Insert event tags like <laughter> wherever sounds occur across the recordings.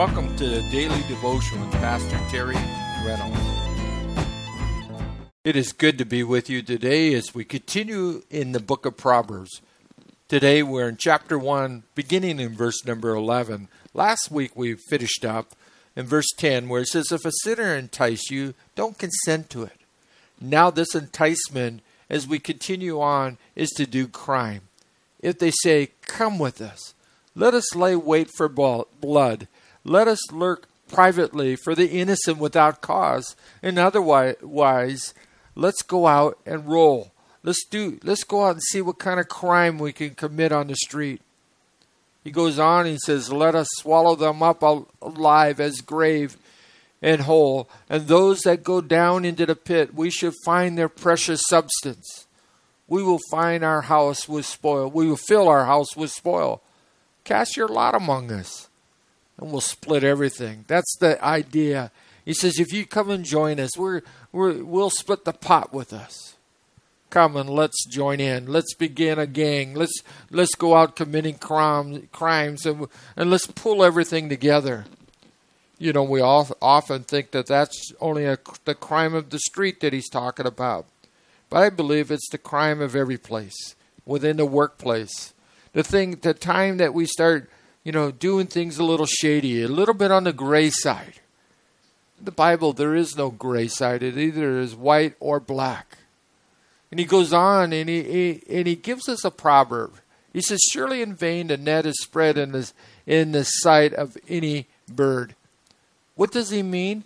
Welcome to the Daily Devotion with Pastor Terry Reynolds. It is good to be with you today as we continue in the book of Proverbs. Today we're in chapter 1, beginning in verse number 11. Last week we finished up in verse 10 where it says, If a sinner entice you, don't consent to it. Now, this enticement, as we continue on, is to do crime. If they say, Come with us, let us lay wait for blood let us lurk privately for the innocent without cause, and otherwise, let's go out and roll. Let's do. Let's go out and see what kind of crime we can commit on the street. He goes on. He says, "Let us swallow them up alive as grave and whole, and those that go down into the pit, we should find their precious substance. We will find our house with spoil. We will fill our house with spoil. Cast your lot among us." And we'll split everything. That's the idea. He says, if you come and join us, we're, we're, we'll split the pot with us. Come and let's join in. Let's begin a gang. Let's let's go out committing crime, crimes and and let's pull everything together. You know, we all often think that that's only a, the crime of the street that he's talking about, but I believe it's the crime of every place within the workplace. The thing, the time that we start you know, doing things a little shady, a little bit on the gray side. In the Bible, there is no gray side. It either is white or black. And he goes on and he, he and he gives us a proverb. He says, Surely in vain the net is spread in the, in the sight of any bird. What does he mean?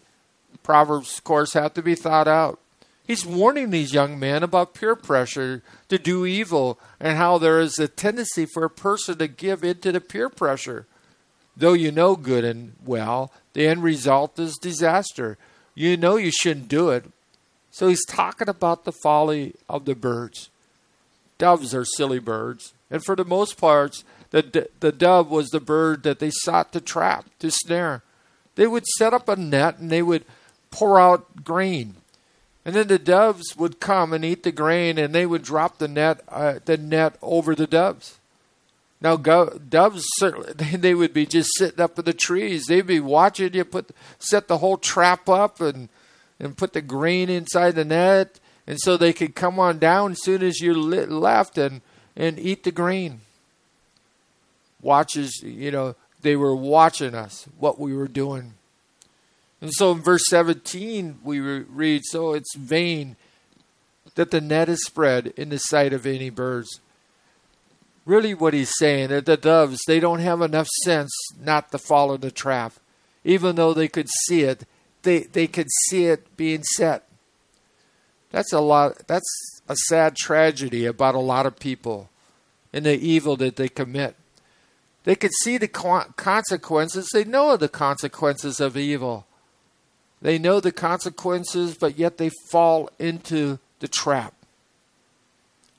Proverbs, of course, have to be thought out. He's warning these young men about peer pressure to do evil and how there is a tendency for a person to give into the peer pressure. Though you know good and well, the end result is disaster. You know you shouldn't do it. So he's talking about the folly of the birds. Doves are silly birds, and for the most part, the, the dove was the bird that they sought to trap, to snare. They would set up a net and they would pour out grain and then the doves would come and eat the grain, and they would drop the net, uh, the net over the doves. Now, go, doves certainly <laughs> they would be just sitting up in the trees. They'd be watching you put set the whole trap up and and put the grain inside the net, and so they could come on down as soon as you left and and eat the grain. Watches, you know, they were watching us what we were doing. And so in verse 17, we read, So it's vain that the net is spread in the sight of any birds. Really, what he's saying that the doves, they don't have enough sense not to follow the trap. Even though they could see it, they, they could see it being set. That's a lot, that's a sad tragedy about a lot of people and the evil that they commit. They could see the consequences, they know the consequences of evil they know the consequences, but yet they fall into the trap.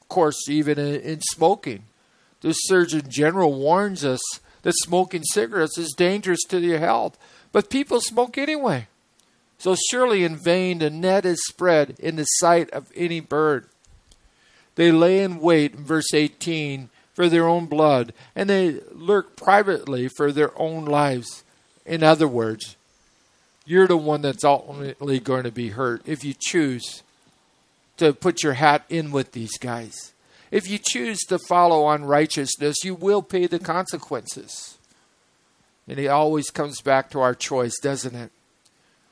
Of course, even in, in smoking, the Surgeon General warns us that smoking cigarettes is dangerous to your health, but people smoke anyway. So surely in vain the net is spread in the sight of any bird. They lay in wait, in verse 18, for their own blood, and they lurk privately for their own lives. In other words, you're the one that's ultimately going to be hurt if you choose to put your hat in with these guys. If you choose to follow unrighteousness, you will pay the consequences. And it always comes back to our choice, doesn't it?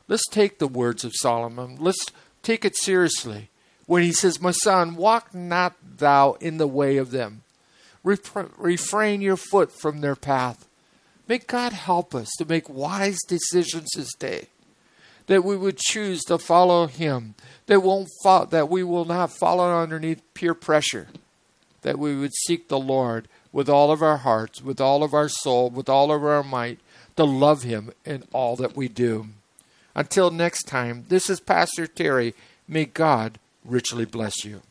Let's take the words of Solomon. Let's take it seriously. When he says, My son, walk not thou in the way of them. refrain your foot from their path. May God help us to make wise decisions this day. That we would choose to follow Him. That won't fo- that we will not follow underneath peer pressure. That we would seek the Lord with all of our hearts, with all of our soul, with all of our might, to love Him in all that we do. Until next time, this is Pastor Terry. May God richly bless you.